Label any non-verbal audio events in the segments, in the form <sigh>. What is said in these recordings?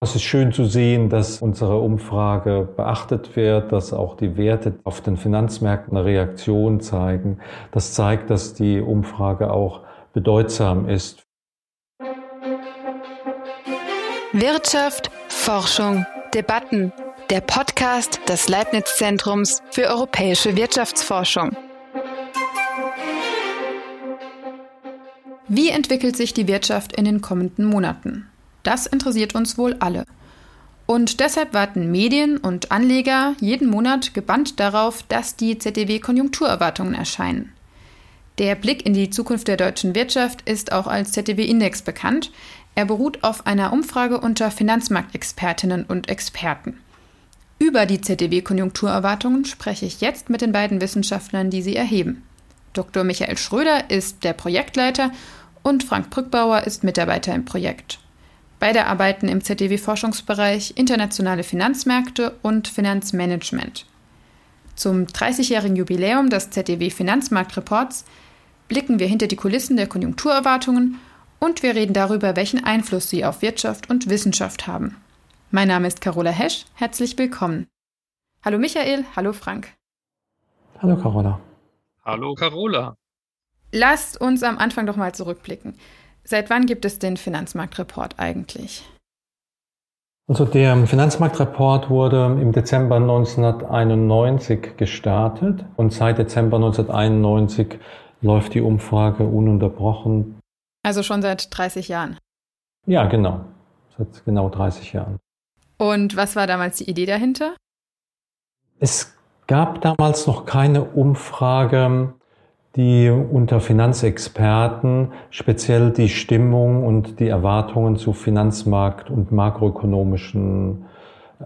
Es ist schön zu sehen, dass unsere Umfrage beachtet wird, dass auch die Werte auf den Finanzmärkten eine Reaktion zeigen. Das zeigt, dass die Umfrage auch bedeutsam ist. Wirtschaft, Forschung, Debatten. Der Podcast des Leibniz Zentrums für europäische Wirtschaftsforschung. Wie entwickelt sich die Wirtschaft in den kommenden Monaten? Das interessiert uns wohl alle. Und deshalb warten Medien und Anleger jeden Monat gebannt darauf, dass die ZDW-Konjunkturerwartungen erscheinen. Der Blick in die Zukunft der deutschen Wirtschaft ist auch als ZDW-Index bekannt. Er beruht auf einer Umfrage unter Finanzmarktexpertinnen und Experten. Über die ZDW-Konjunkturerwartungen spreche ich jetzt mit den beiden Wissenschaftlern, die sie erheben. Dr. Michael Schröder ist der Projektleiter und Frank Brückbauer ist Mitarbeiter im Projekt. Beide arbeiten im ZDW-Forschungsbereich internationale Finanzmärkte und Finanzmanagement. Zum 30-jährigen Jubiläum des ZDW-Finanzmarktreports blicken wir hinter die Kulissen der Konjunkturerwartungen und wir reden darüber, welchen Einfluss sie auf Wirtschaft und Wissenschaft haben. Mein Name ist Carola Hesch, herzlich willkommen. Hallo Michael, hallo Frank. Hallo Carola. Hallo Carola. Lasst uns am Anfang doch mal zurückblicken. Seit wann gibt es den Finanzmarktreport eigentlich? Also der Finanzmarktreport wurde im Dezember 1991 gestartet und seit Dezember 1991 läuft die Umfrage ununterbrochen. Also schon seit 30 Jahren? Ja, genau. Seit genau 30 Jahren. Und was war damals die Idee dahinter? Es gab damals noch keine Umfrage die unter Finanzexperten speziell die Stimmung und die Erwartungen zu Finanzmarkt- und makroökonomischen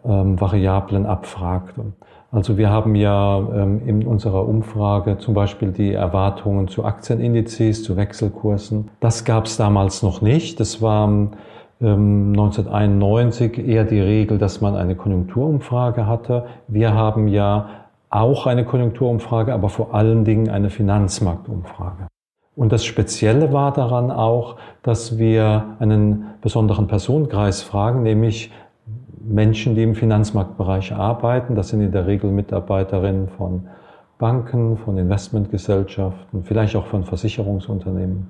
ähm, Variablen abfragte. Also wir haben ja ähm, in unserer Umfrage zum Beispiel die Erwartungen zu Aktienindizes, zu Wechselkursen. Das gab es damals noch nicht. Das war ähm, 1991 eher die Regel, dass man eine Konjunkturumfrage hatte. Wir haben ja auch eine Konjunkturumfrage, aber vor allen Dingen eine Finanzmarktumfrage. Und das Spezielle war daran auch, dass wir einen besonderen Personenkreis fragen, nämlich Menschen, die im Finanzmarktbereich arbeiten. Das sind in der Regel Mitarbeiterinnen von Banken, von Investmentgesellschaften, vielleicht auch von Versicherungsunternehmen.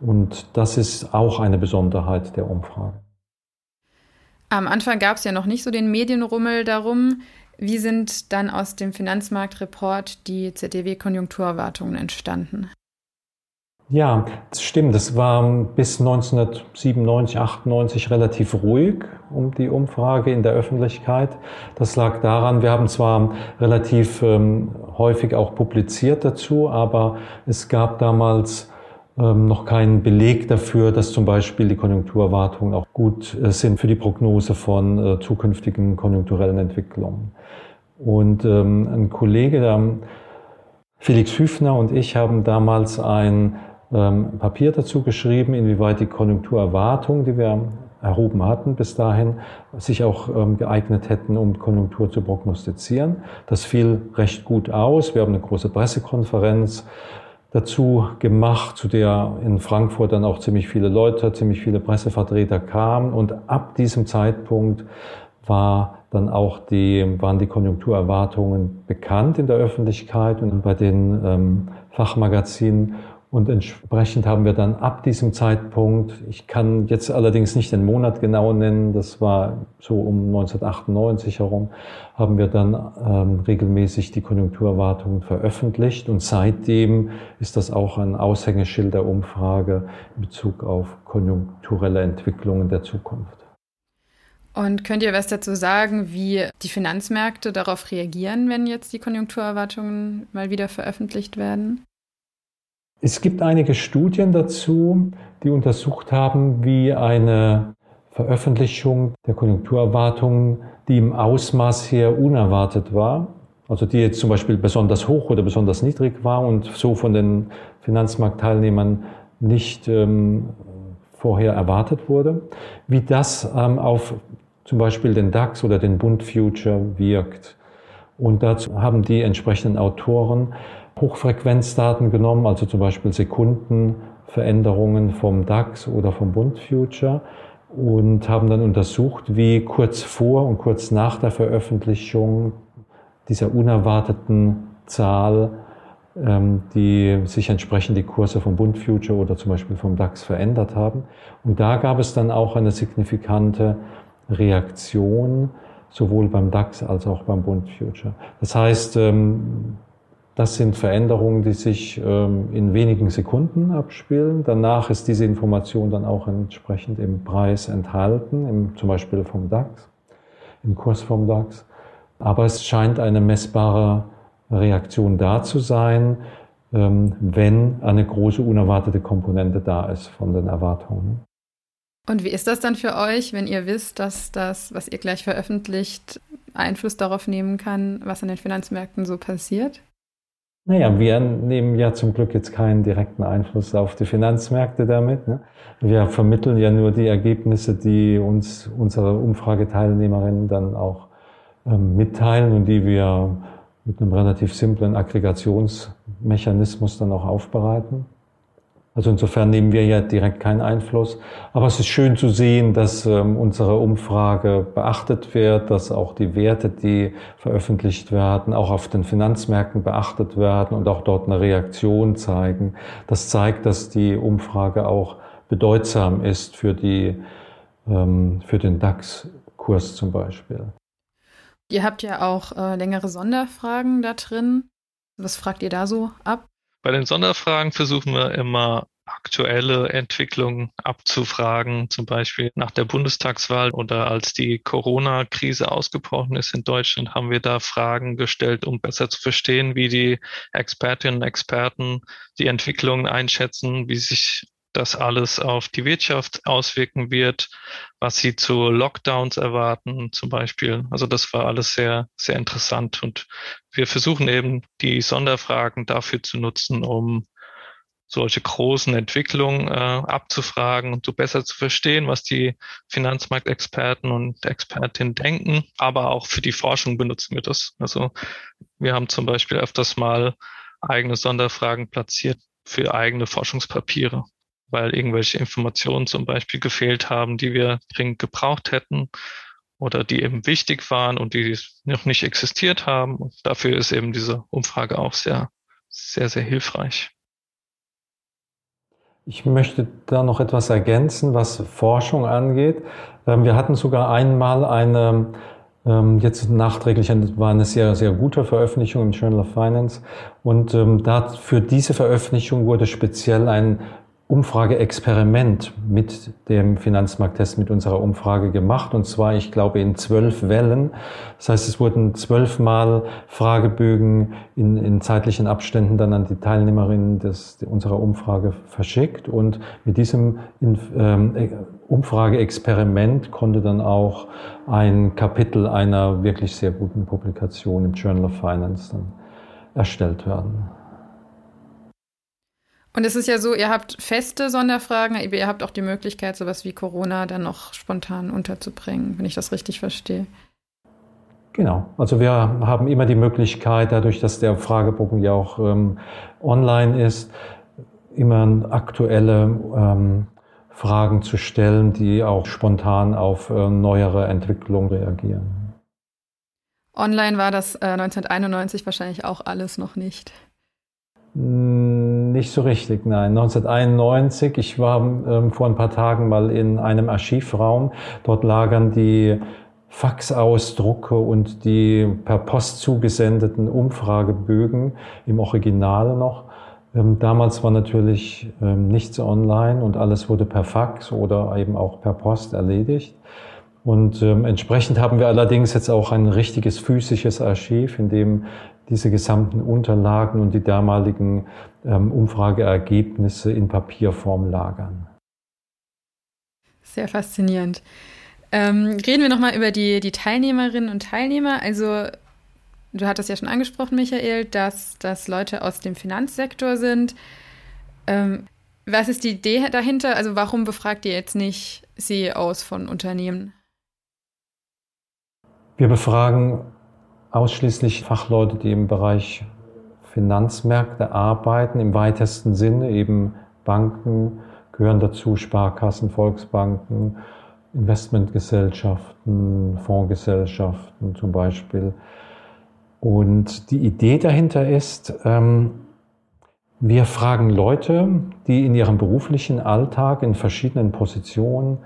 Und das ist auch eine Besonderheit der Umfrage. Am Anfang gab es ja noch nicht so den Medienrummel darum. Wie sind dann aus dem Finanzmarktreport die ZDW-Konjunkturerwartungen entstanden? Ja, das stimmt. Es war bis 1997, 98 relativ ruhig um die Umfrage in der Öffentlichkeit. Das lag daran, wir haben zwar relativ ähm, häufig auch publiziert dazu, aber es gab damals ähm, noch keinen Beleg dafür, dass zum Beispiel die Konjunkturerwartungen auch gut äh, sind für die Prognose von äh, zukünftigen konjunkturellen Entwicklungen. Und ähm, ein Kollege, der, Felix Hüfner und ich haben damals ein ähm, Papier dazu geschrieben, inwieweit die Konjunkturerwartungen, die wir erhoben hatten bis dahin, sich auch geeignet hätten, um Konjunktur zu prognostizieren. Das fiel recht gut aus. Wir haben eine große Pressekonferenz dazu gemacht, zu der in Frankfurt dann auch ziemlich viele Leute, ziemlich viele Pressevertreter kamen. Und ab diesem Zeitpunkt war dann auch die, waren die Konjunkturerwartungen bekannt in der Öffentlichkeit und bei den ähm, Fachmagazinen. Und entsprechend haben wir dann ab diesem Zeitpunkt, ich kann jetzt allerdings nicht den Monat genau nennen, das war so um 1998 herum, haben wir dann ähm, regelmäßig die Konjunkturerwartungen veröffentlicht. Und seitdem ist das auch ein Aushängeschild der Umfrage in Bezug auf konjunkturelle Entwicklungen der Zukunft. Und könnt ihr was dazu sagen, wie die Finanzmärkte darauf reagieren, wenn jetzt die Konjunkturerwartungen mal wieder veröffentlicht werden? Es gibt einige Studien dazu, die untersucht haben, wie eine Veröffentlichung der Konjunkturerwartungen, die im Ausmaß her unerwartet war, also die jetzt zum Beispiel besonders hoch oder besonders niedrig war und so von den Finanzmarktteilnehmern nicht ähm, vorher erwartet wurde, wie das ähm, auf zum Beispiel den DAX oder den Bund Future wirkt. Und dazu haben die entsprechenden Autoren Hochfrequenzdaten genommen, also zum Beispiel Sekundenveränderungen vom DAX oder vom Bund Future und haben dann untersucht, wie kurz vor und kurz nach der Veröffentlichung dieser unerwarteten Zahl ähm, die sich entsprechend die Kurse vom Bund Future oder zum Beispiel vom DAX verändert haben. Und da gab es dann auch eine signifikante Reaktion, sowohl beim DAX als auch beim Bund Future. Das heißt, ähm, das sind Veränderungen, die sich ähm, in wenigen Sekunden abspielen. Danach ist diese Information dann auch entsprechend im Preis enthalten, im, zum Beispiel vom DAX, im Kurs vom DAX. Aber es scheint eine messbare Reaktion da zu sein, ähm, wenn eine große unerwartete Komponente da ist von den Erwartungen. Und wie ist das dann für euch, wenn ihr wisst, dass das, was ihr gleich veröffentlicht, Einfluss darauf nehmen kann, was an den Finanzmärkten so passiert? Naja, wir nehmen ja zum Glück jetzt keinen direkten Einfluss auf die Finanzmärkte damit. Ne? Wir vermitteln ja nur die Ergebnisse, die uns unsere Umfrageteilnehmerinnen dann auch ähm, mitteilen und die wir mit einem relativ simplen Aggregationsmechanismus dann auch aufbereiten. Also insofern nehmen wir ja direkt keinen Einfluss. Aber es ist schön zu sehen, dass ähm, unsere Umfrage beachtet wird, dass auch die Werte, die veröffentlicht werden, auch auf den Finanzmärkten beachtet werden und auch dort eine Reaktion zeigen. Das zeigt, dass die Umfrage auch bedeutsam ist für die, ähm, für den DAX-Kurs zum Beispiel. Ihr habt ja auch äh, längere Sonderfragen da drin. Was fragt ihr da so ab? Bei den Sonderfragen versuchen wir immer aktuelle Entwicklungen abzufragen, zum Beispiel nach der Bundestagswahl oder als die Corona-Krise ausgebrochen ist in Deutschland, haben wir da Fragen gestellt, um besser zu verstehen, wie die Expertinnen und Experten die Entwicklungen einschätzen, wie sich das alles auf die Wirtschaft auswirken wird, was sie zu Lockdowns erwarten zum Beispiel. Also das war alles sehr, sehr interessant und wir versuchen eben die Sonderfragen dafür zu nutzen, um solche großen Entwicklungen äh, abzufragen und so besser zu verstehen, was die Finanzmarktexperten und Expertinnen denken, aber auch für die Forschung benutzen wir das. Also wir haben zum Beispiel öfters mal eigene Sonderfragen platziert für eigene Forschungspapiere weil irgendwelche Informationen zum Beispiel gefehlt haben, die wir dringend gebraucht hätten oder die eben wichtig waren und die noch nicht existiert haben. Und dafür ist eben diese Umfrage auch sehr, sehr, sehr hilfreich. Ich möchte da noch etwas ergänzen, was Forschung angeht. Ähm, wir hatten sogar einmal eine, ähm, jetzt nachträglich war eine sehr, sehr gute Veröffentlichung im Journal of Finance. Und ähm, für diese Veröffentlichung wurde speziell ein Umfrageexperiment mit dem Finanzmarkttest, mit unserer Umfrage gemacht. Und zwar, ich glaube, in zwölf Wellen. Das heißt, es wurden zwölfmal Fragebögen in, in zeitlichen Abständen dann an die Teilnehmerinnen des, unserer Umfrage verschickt. Und mit diesem ähm, Umfrageexperiment konnte dann auch ein Kapitel einer wirklich sehr guten Publikation im Journal of Finance dann erstellt werden. Und es ist ja so, ihr habt feste Sonderfragen, aber ihr habt auch die Möglichkeit, sowas wie Corona dann noch spontan unterzubringen, wenn ich das richtig verstehe. Genau, also wir haben immer die Möglichkeit, dadurch, dass der Fragebogen ja auch ähm, online ist, immer aktuelle ähm, Fragen zu stellen, die auch spontan auf äh, neuere Entwicklungen reagieren. Online war das äh, 1991 wahrscheinlich auch alles noch nicht. Nicht so richtig, nein. 1991, ich war ähm, vor ein paar Tagen mal in einem Archivraum. Dort lagern die Faxausdrucke und die per Post zugesendeten Umfragebögen im Original noch. Ähm, damals war natürlich ähm, nichts online und alles wurde per Fax oder eben auch per Post erledigt. Und ähm, entsprechend haben wir allerdings jetzt auch ein richtiges physisches Archiv, in dem diese gesamten Unterlagen und die damaligen ähm, Umfrageergebnisse in Papierform lagern. Sehr faszinierend. Ähm, reden wir nochmal über die, die Teilnehmerinnen und Teilnehmer. Also, du hattest ja schon angesprochen, Michael, dass das Leute aus dem Finanzsektor sind. Ähm, was ist die Idee dahinter? Also, warum befragt ihr jetzt nicht CEOs von Unternehmen? Wir befragen ausschließlich Fachleute, die im Bereich Finanzmärkte arbeiten, im weitesten Sinne eben Banken gehören dazu, Sparkassen, Volksbanken, Investmentgesellschaften, Fondsgesellschaften zum Beispiel. Und die Idee dahinter ist, ähm, wir fragen Leute, die in ihrem beruflichen Alltag in verschiedenen Positionen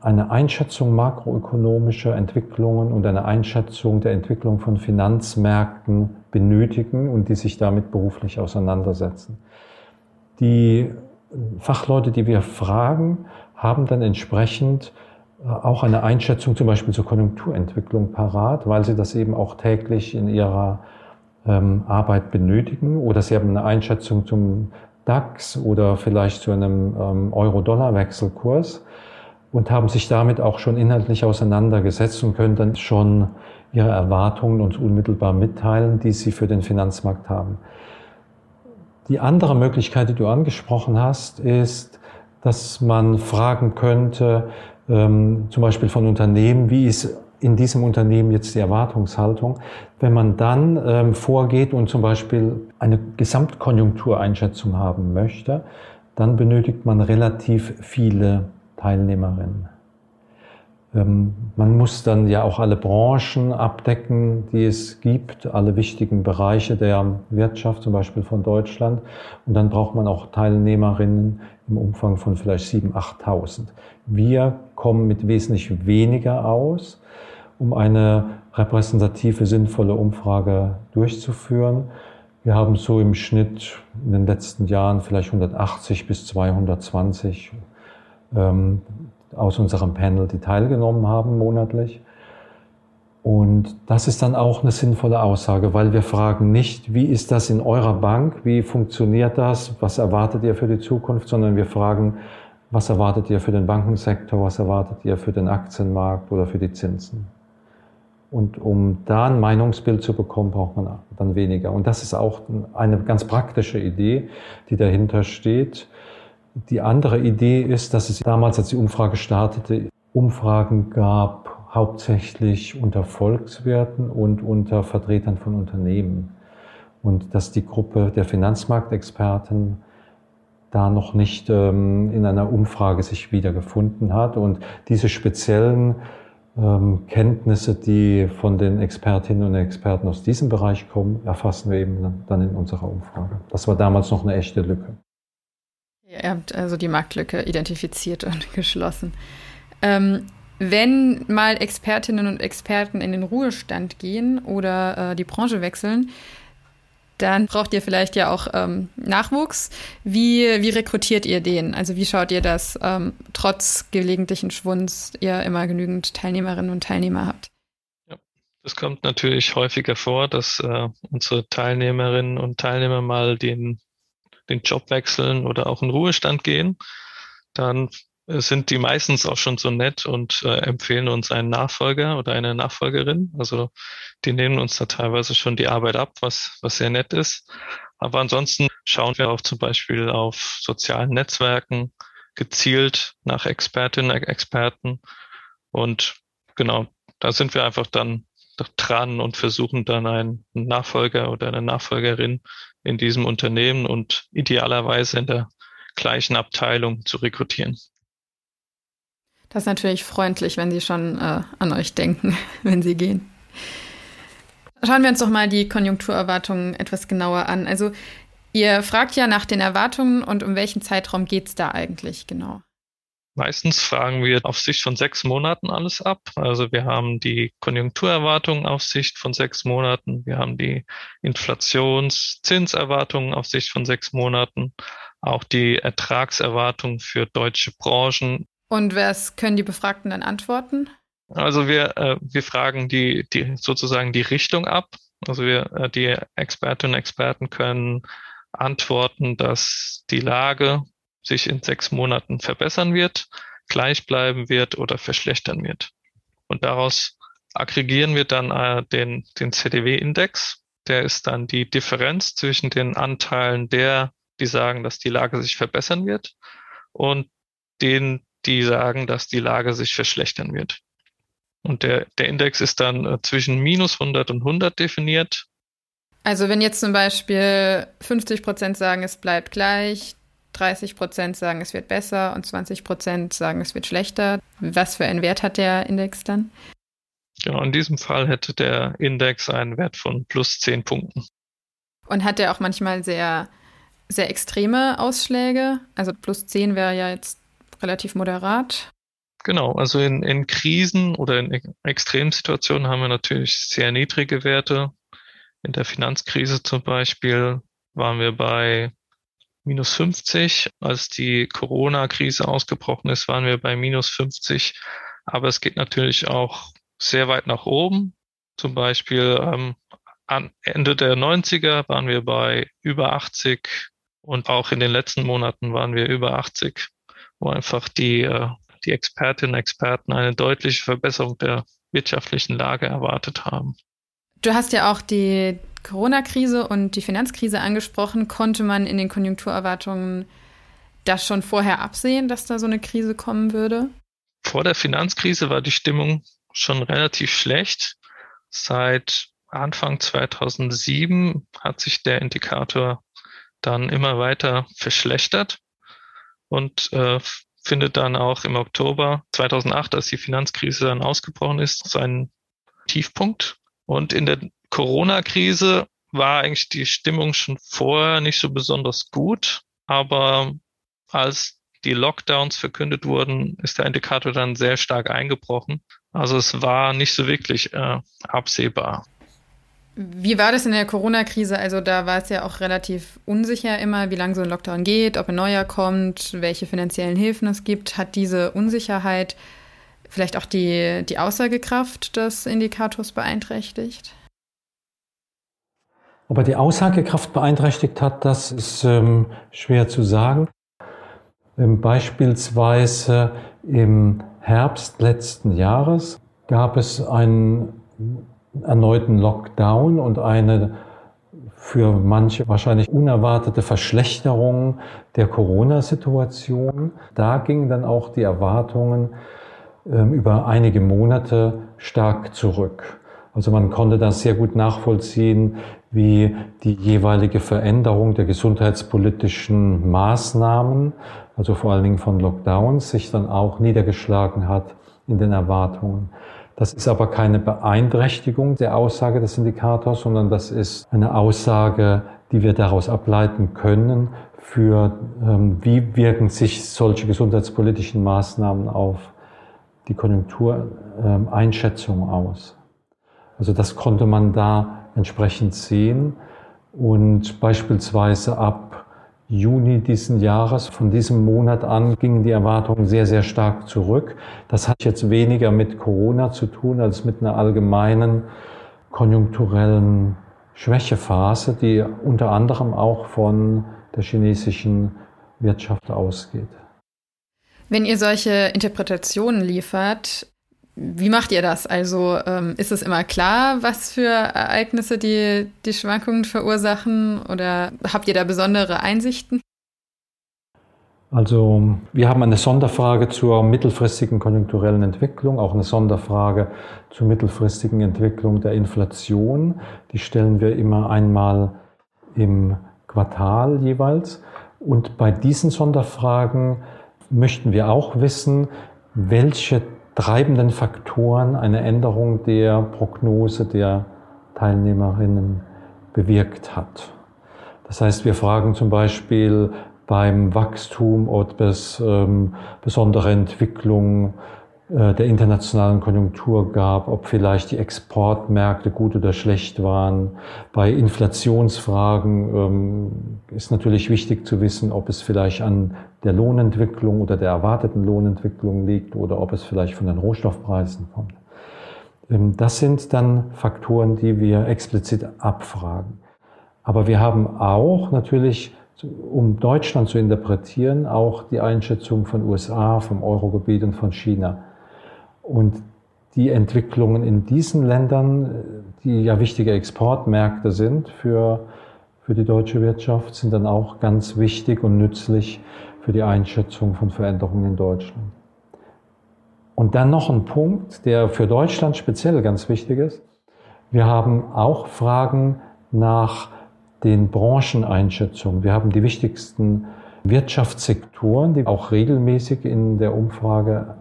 eine Einschätzung makroökonomischer Entwicklungen und eine Einschätzung der Entwicklung von Finanzmärkten benötigen und die sich damit beruflich auseinandersetzen. Die Fachleute, die wir fragen, haben dann entsprechend äh, auch eine Einschätzung zum Beispiel zur Konjunkturentwicklung parat, weil sie das eben auch täglich in ihrer ähm, Arbeit benötigen oder sie haben eine Einschätzung zum DAX oder vielleicht zu einem ähm, Euro-Dollar-Wechselkurs und haben sich damit auch schon inhaltlich auseinandergesetzt und können dann schon ihre Erwartungen uns unmittelbar mitteilen, die sie für den Finanzmarkt haben. Die andere Möglichkeit, die du angesprochen hast, ist, dass man fragen könnte, ähm, zum Beispiel von Unternehmen, wie ist in diesem Unternehmen jetzt die Erwartungshaltung. Wenn man dann ähm, vorgeht und zum Beispiel eine Gesamtkonjunktureinschätzung haben möchte, dann benötigt man relativ viele Teilnehmerinnen. Ähm, man muss dann ja auch alle Branchen abdecken, die es gibt, alle wichtigen Bereiche der Wirtschaft, zum Beispiel von Deutschland. Und dann braucht man auch Teilnehmerinnen im Umfang von vielleicht 7.000, 8.000. Wir kommen mit wesentlich weniger aus, um eine repräsentative, sinnvolle Umfrage durchzuführen. Wir haben so im Schnitt in den letzten Jahren vielleicht 180 bis 220 ähm, aus unserem Panel, die teilgenommen haben monatlich. Und das ist dann auch eine sinnvolle Aussage, weil wir fragen nicht, wie ist das in eurer Bank, wie funktioniert das, was erwartet ihr für die Zukunft, sondern wir fragen, was erwartet ihr für den Bankensektor, was erwartet ihr für den Aktienmarkt oder für die Zinsen. Und um da ein Meinungsbild zu bekommen, braucht man dann weniger. Und das ist auch eine ganz praktische Idee, die dahinter steht. Die andere Idee ist, dass es damals, als die Umfrage startete, Umfragen gab, hauptsächlich unter Volkswerten und unter Vertretern von Unternehmen. Und dass die Gruppe der Finanzmarktexperten da noch nicht ähm, in einer Umfrage sich wiedergefunden hat. Und diese speziellen ähm, Kenntnisse, die von den Expertinnen und Experten aus diesem Bereich kommen, erfassen wir eben dann in unserer Umfrage. Das war damals noch eine echte Lücke. Ihr habt also die Marktlücke identifiziert und <laughs> geschlossen. Ähm, wenn mal Expertinnen und Experten in den Ruhestand gehen oder äh, die Branche wechseln, dann braucht ihr vielleicht ja auch ähm, Nachwuchs. Wie, wie rekrutiert ihr den? Also wie schaut ihr, dass ähm, trotz gelegentlichen Schwunds ihr immer genügend Teilnehmerinnen und Teilnehmer habt? Ja, das kommt natürlich häufiger vor, dass äh, unsere Teilnehmerinnen und Teilnehmer mal den, den Job wechseln oder auch in Ruhestand gehen. Dann sind die meistens auch schon so nett und äh, empfehlen uns einen Nachfolger oder eine Nachfolgerin. Also die nehmen uns da teilweise schon die Arbeit ab, was, was sehr nett ist. Aber ansonsten schauen wir auch zum Beispiel auf sozialen Netzwerken gezielt nach Expertinnen, Experten. Und genau, da sind wir einfach dann dran und versuchen dann einen Nachfolger oder eine Nachfolgerin in diesem Unternehmen und idealerweise in der gleichen Abteilung zu rekrutieren. Das ist natürlich freundlich, wenn Sie schon äh, an euch denken, <laughs> wenn Sie gehen. Schauen wir uns doch mal die Konjunkturerwartungen etwas genauer an. Also ihr fragt ja nach den Erwartungen und um welchen Zeitraum geht es da eigentlich genau? Meistens fragen wir auf Sicht von sechs Monaten alles ab. Also wir haben die Konjunkturerwartungen auf Sicht von sechs Monaten, wir haben die Inflationszinserwartungen auf Sicht von sechs Monaten, auch die Ertragserwartungen für deutsche Branchen und was können die Befragten dann antworten? Also wir, äh, wir fragen die, die sozusagen die Richtung ab. Also wir, äh, die Expertinnen und Experten können antworten, dass die Lage sich in sechs Monaten verbessern wird, gleich bleiben wird oder verschlechtern wird. Und daraus aggregieren wir dann äh, den, den CDW-Index. Der ist dann die Differenz zwischen den Anteilen der, die sagen, dass die Lage sich verbessern wird und den, die sagen, dass die Lage sich verschlechtern wird. Und der, der Index ist dann äh, zwischen minus 100 und 100 definiert. Also wenn jetzt zum Beispiel 50 Prozent sagen, es bleibt gleich, 30 Prozent sagen, es wird besser und 20 Prozent sagen, es wird schlechter. Was für einen Wert hat der Index dann? Genau, in diesem Fall hätte der Index einen Wert von plus 10 Punkten. Und hat er auch manchmal sehr, sehr extreme Ausschläge? Also plus 10 wäre ja jetzt relativ moderat. Genau, also in, in Krisen oder in Extremsituationen haben wir natürlich sehr niedrige Werte. In der Finanzkrise zum Beispiel waren wir bei minus 50. Als die Corona-Krise ausgebrochen ist, waren wir bei minus 50. Aber es geht natürlich auch sehr weit nach oben. Zum Beispiel ähm, an Ende der 90er waren wir bei über 80 und auch in den letzten Monaten waren wir über 80, wo einfach die, äh, die Expertinnen und Experten eine deutliche Verbesserung der wirtschaftlichen Lage erwartet haben. Du hast ja auch die Corona-Krise und die Finanzkrise angesprochen. Konnte man in den Konjunkturerwartungen das schon vorher absehen, dass da so eine Krise kommen würde? Vor der Finanzkrise war die Stimmung schon relativ schlecht. Seit Anfang 2007 hat sich der Indikator dann immer weiter verschlechtert und äh, findet dann auch im Oktober 2008, als die Finanzkrise dann ausgebrochen ist, seinen Tiefpunkt. Und in der Corona-Krise war eigentlich die Stimmung schon vorher nicht so besonders gut, aber als die Lockdowns verkündet wurden, ist der Indikator dann sehr stark eingebrochen. Also es war nicht so wirklich äh, absehbar. Wie war das in der Corona-Krise? Also da war es ja auch relativ unsicher immer, wie lange so ein Lockdown geht, ob ein neuer kommt, welche finanziellen Hilfen es gibt. Hat diese Unsicherheit vielleicht auch die, die Aussagekraft des Indikators beeinträchtigt? Ob er die Aussagekraft beeinträchtigt hat, das ist ähm, schwer zu sagen. Ähm, beispielsweise im Herbst letzten Jahres gab es einen erneuten Lockdown und eine für manche wahrscheinlich unerwartete Verschlechterung der Corona-Situation. Da gingen dann auch die Erwartungen ähm, über einige Monate stark zurück. Also man konnte das sehr gut nachvollziehen, wie die jeweilige Veränderung der gesundheitspolitischen Maßnahmen, also vor allen Dingen von Lockdowns, sich dann auch niedergeschlagen hat in den Erwartungen. Das ist aber keine Beeinträchtigung der Aussage des Indikators, sondern das ist eine Aussage, die wir daraus ableiten können für, ähm, wie wirken sich solche gesundheitspolitischen Maßnahmen auf die Konjunktureinschätzung aus. Also das konnte man da entsprechend sehen und beispielsweise ab Juni diesen Jahres, von diesem Monat an, gingen die Erwartungen sehr, sehr stark zurück. Das hat jetzt weniger mit Corona zu tun als mit einer allgemeinen konjunkturellen Schwächephase, die unter anderem auch von der chinesischen Wirtschaft ausgeht. Wenn ihr solche Interpretationen liefert, wie macht ihr das? Also ähm, ist es immer klar, was für Ereignisse die, die Schwankungen verursachen oder habt ihr da besondere Einsichten? Also wir haben eine Sonderfrage zur mittelfristigen konjunkturellen Entwicklung, auch eine Sonderfrage zur mittelfristigen Entwicklung der Inflation. Die stellen wir immer einmal im Quartal jeweils. Und bei diesen Sonderfragen möchten wir auch wissen, welche treibenden Faktoren eine Änderung der Prognose der Teilnehmerinnen bewirkt hat. Das heißt, wir fragen zum Beispiel beim Wachstum, ob es ähm, besondere Entwicklungen der internationalen Konjunktur gab, ob vielleicht die Exportmärkte gut oder schlecht waren. Bei Inflationsfragen ähm, ist natürlich wichtig zu wissen, ob es vielleicht an der Lohnentwicklung oder der erwarteten Lohnentwicklung liegt oder ob es vielleicht von den Rohstoffpreisen kommt. Ähm, das sind dann Faktoren, die wir explizit abfragen. Aber wir haben auch natürlich um Deutschland zu interpretieren, auch die Einschätzung von USA, vom Eurogebiet und von China. Und die Entwicklungen in diesen Ländern, die ja wichtige Exportmärkte sind für, für die deutsche Wirtschaft, sind dann auch ganz wichtig und nützlich für die Einschätzung von Veränderungen in Deutschland. Und dann noch ein Punkt, der für Deutschland speziell ganz wichtig ist. Wir haben auch Fragen nach den Brancheneinschätzungen. Wir haben die wichtigsten Wirtschaftssektoren, die auch regelmäßig in der Umfrage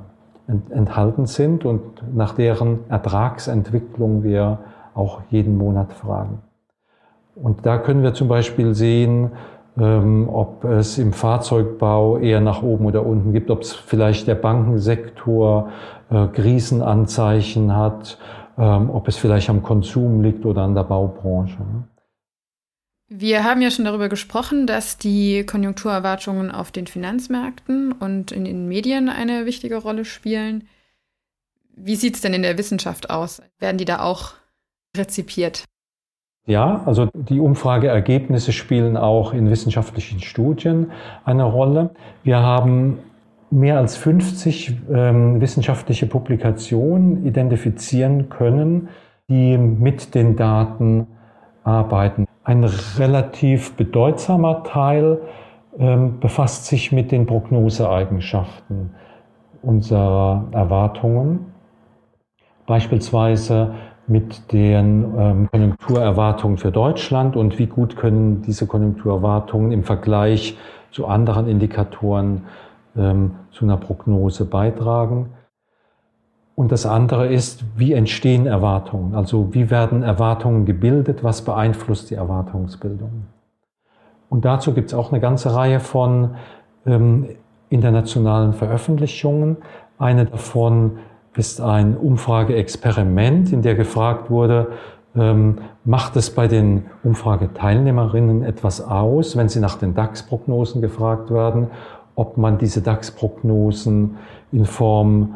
enthalten sind und nach deren Ertragsentwicklung wir auch jeden Monat fragen. Und da können wir zum Beispiel sehen, ähm, ob es im Fahrzeugbau eher nach oben oder unten gibt, ob es vielleicht der Bankensektor äh, Krisenanzeichen hat, ähm, ob es vielleicht am Konsum liegt oder an der Baubranche. Wir haben ja schon darüber gesprochen, dass die Konjunkturerwartungen auf den Finanzmärkten und in den Medien eine wichtige Rolle spielen. Wie sieht es denn in der Wissenschaft aus? Werden die da auch rezipiert? Ja, also die Umfrageergebnisse spielen auch in wissenschaftlichen Studien eine Rolle. Wir haben mehr als 50 ähm, wissenschaftliche Publikationen identifizieren können, die mit den Daten arbeiten. Ein relativ bedeutsamer Teil ähm, befasst sich mit den Prognoseeigenschaften unserer Erwartungen, beispielsweise mit den ähm, Konjunkturerwartungen für Deutschland und wie gut können diese Konjunkturerwartungen im Vergleich zu anderen Indikatoren ähm, zu einer Prognose beitragen. Und das andere ist, wie entstehen Erwartungen? Also wie werden Erwartungen gebildet? Was beeinflusst die Erwartungsbildung? Und dazu gibt es auch eine ganze Reihe von ähm, internationalen Veröffentlichungen. Eine davon ist ein Umfrageexperiment, in der gefragt wurde, ähm, macht es bei den Umfrageteilnehmerinnen etwas aus, wenn sie nach den DAX-Prognosen gefragt werden, ob man diese DAX-Prognosen in Form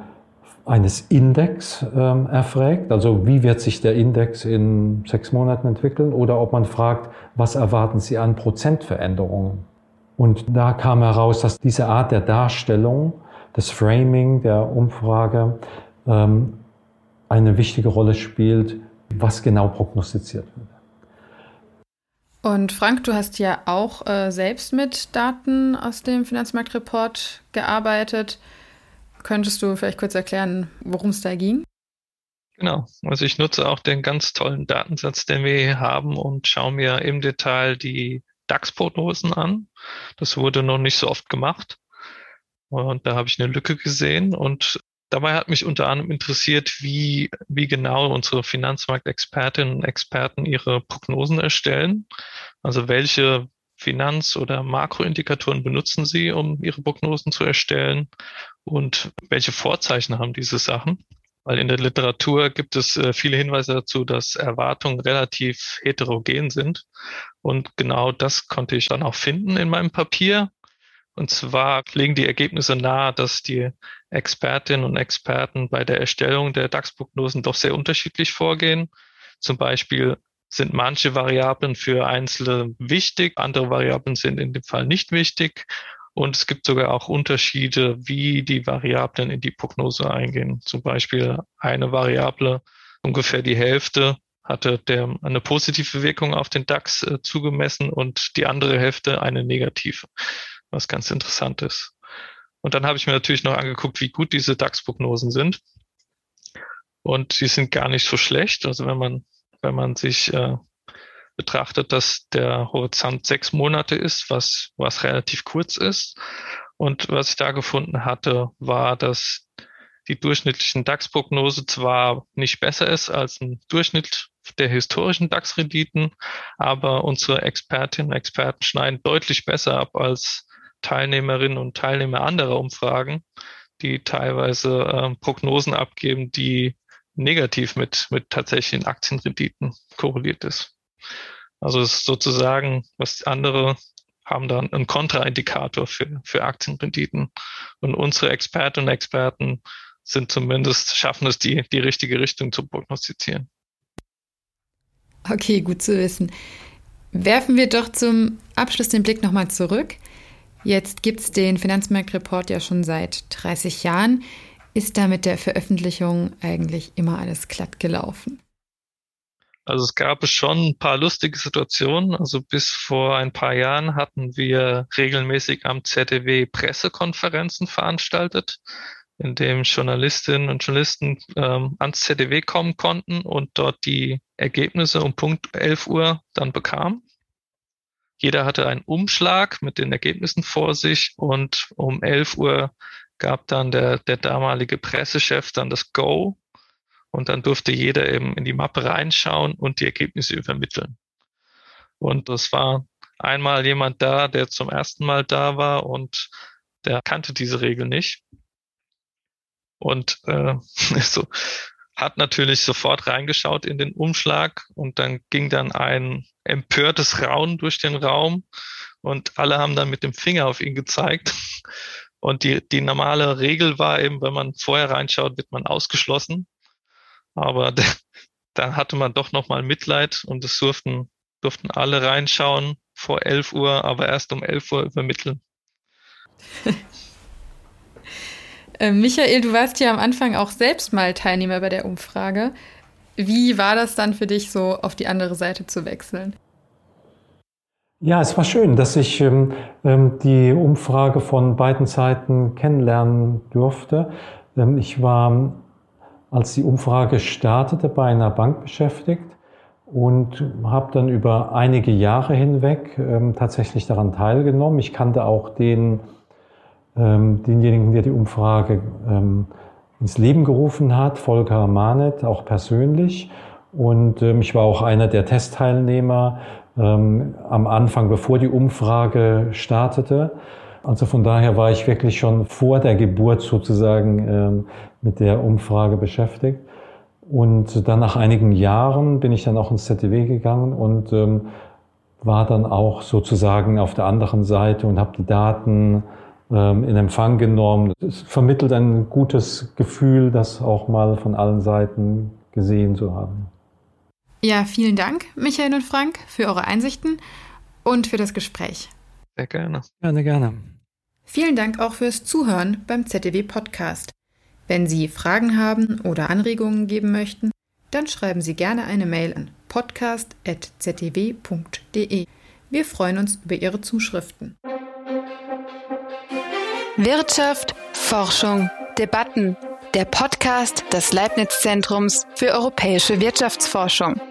eines Index ähm, erfragt, also wie wird sich der Index in sechs Monaten entwickeln, oder ob man fragt, was erwarten Sie an Prozentveränderungen. Und da kam heraus, dass diese Art der Darstellung, das Framing der Umfrage ähm, eine wichtige Rolle spielt, was genau prognostiziert wird. Und Frank, du hast ja auch äh, selbst mit Daten aus dem Finanzmarktreport gearbeitet. Könntest du vielleicht kurz erklären, worum es da ging? Genau. Also ich nutze auch den ganz tollen Datensatz, den wir hier haben und schaue mir im Detail die DAX-Prognosen an. Das wurde noch nicht so oft gemacht. Und da habe ich eine Lücke gesehen und dabei hat mich unter anderem interessiert, wie, wie genau unsere Finanzmarktexpertinnen und Experten ihre Prognosen erstellen. Also welche Finanz- oder Makroindikatoren benutzen Sie, um Ihre Prognosen zu erstellen? Und welche Vorzeichen haben diese Sachen? Weil in der Literatur gibt es äh, viele Hinweise dazu, dass Erwartungen relativ heterogen sind. Und genau das konnte ich dann auch finden in meinem Papier. Und zwar legen die Ergebnisse nahe, dass die Expertinnen und Experten bei der Erstellung der DAX-Prognosen doch sehr unterschiedlich vorgehen. Zum Beispiel sind manche Variablen für Einzelne wichtig, andere Variablen sind in dem Fall nicht wichtig. Und es gibt sogar auch Unterschiede, wie die Variablen in die Prognose eingehen. Zum Beispiel eine Variable, ungefähr die Hälfte, hatte der eine positive Wirkung auf den DAX äh, zugemessen und die andere Hälfte eine negative, was ganz interessant ist. Und dann habe ich mir natürlich noch angeguckt, wie gut diese DAX-Prognosen sind. Und die sind gar nicht so schlecht. Also wenn man wenn man sich äh, betrachtet, dass der Horizont sechs Monate ist, was, was relativ kurz ist. Und was ich da gefunden hatte, war, dass die durchschnittlichen DAX-Prognose zwar nicht besser ist als ein Durchschnitt der historischen DAX-Renditen, aber unsere Expertinnen und Experten schneiden deutlich besser ab als Teilnehmerinnen und Teilnehmer anderer Umfragen, die teilweise äh, Prognosen abgeben, die negativ mit, mit tatsächlichen Aktienrenditen korreliert ist. Also es ist sozusagen, was andere haben dann einen Kontraindikator für, für Aktienrenditen. Und unsere Expertinnen und Experten sind zumindest, schaffen es, die, die richtige Richtung zu prognostizieren. Okay, gut zu wissen. Werfen wir doch zum Abschluss den Blick nochmal zurück. Jetzt gibt es den Finanzmarktreport ja schon seit 30 Jahren. Ist da mit der Veröffentlichung eigentlich immer alles glatt gelaufen? Also es gab schon ein paar lustige Situationen. Also bis vor ein paar Jahren hatten wir regelmäßig am ZDW Pressekonferenzen veranstaltet, in dem Journalistinnen und Journalisten ähm, ans ZDW kommen konnten und dort die Ergebnisse um Punkt 11 Uhr dann bekamen. jeder hatte einen Umschlag mit den Ergebnissen vor sich und um 11 Uhr gab dann der, der damalige Pressechef dann das Go und dann durfte jeder eben in die Mappe reinschauen und die Ergebnisse übermitteln. Und das war einmal jemand da, der zum ersten Mal da war und der kannte diese Regel nicht. Und äh, <laughs> so, hat natürlich sofort reingeschaut in den Umschlag und dann ging dann ein empörtes Raunen durch den Raum und alle haben dann mit dem Finger auf ihn gezeigt. Und die, die normale Regel war eben, wenn man vorher reinschaut, wird man ausgeschlossen. Aber <laughs> dann hatte man doch nochmal Mitleid und es durften, durften alle reinschauen vor 11 Uhr, aber erst um 11 Uhr übermitteln. <laughs> Äh, Michael, du warst ja am Anfang auch selbst mal Teilnehmer bei der Umfrage. Wie war das dann für dich, so auf die andere Seite zu wechseln? Ja, es war schön, dass ich ähm, ähm die Umfrage von beiden Seiten kennenlernen durfte. Ähm, ich war, als die Umfrage startete, bei einer Bank beschäftigt und habe dann über einige Jahre hinweg ähm, tatsächlich daran teilgenommen. Ich kannte auch den ähm, denjenigen, der die Umfrage ähm, ins Leben gerufen hat, Volker Manet, auch persönlich. Und ich war auch einer der Testteilnehmer ähm, am Anfang, bevor die Umfrage startete. Also von daher war ich wirklich schon vor der Geburt sozusagen ähm, mit der Umfrage beschäftigt. Und dann nach einigen Jahren bin ich dann auch ins ZDW gegangen und ähm, war dann auch sozusagen auf der anderen Seite und habe die Daten ähm, in Empfang genommen. Es vermittelt ein gutes Gefühl, das auch mal von allen Seiten gesehen zu haben. Ja, vielen Dank, Michael und Frank, für eure Einsichten und für das Gespräch. Sehr gerne. Gerne, gerne. Vielen Dank auch fürs Zuhören beim ZDW Podcast. Wenn Sie Fragen haben oder Anregungen geben möchten, dann schreiben Sie gerne eine Mail an podcast.ztw.de. Wir freuen uns über Ihre Zuschriften. Wirtschaft, Forschung, Debatten. Der Podcast des Leibniz Zentrums für europäische Wirtschaftsforschung.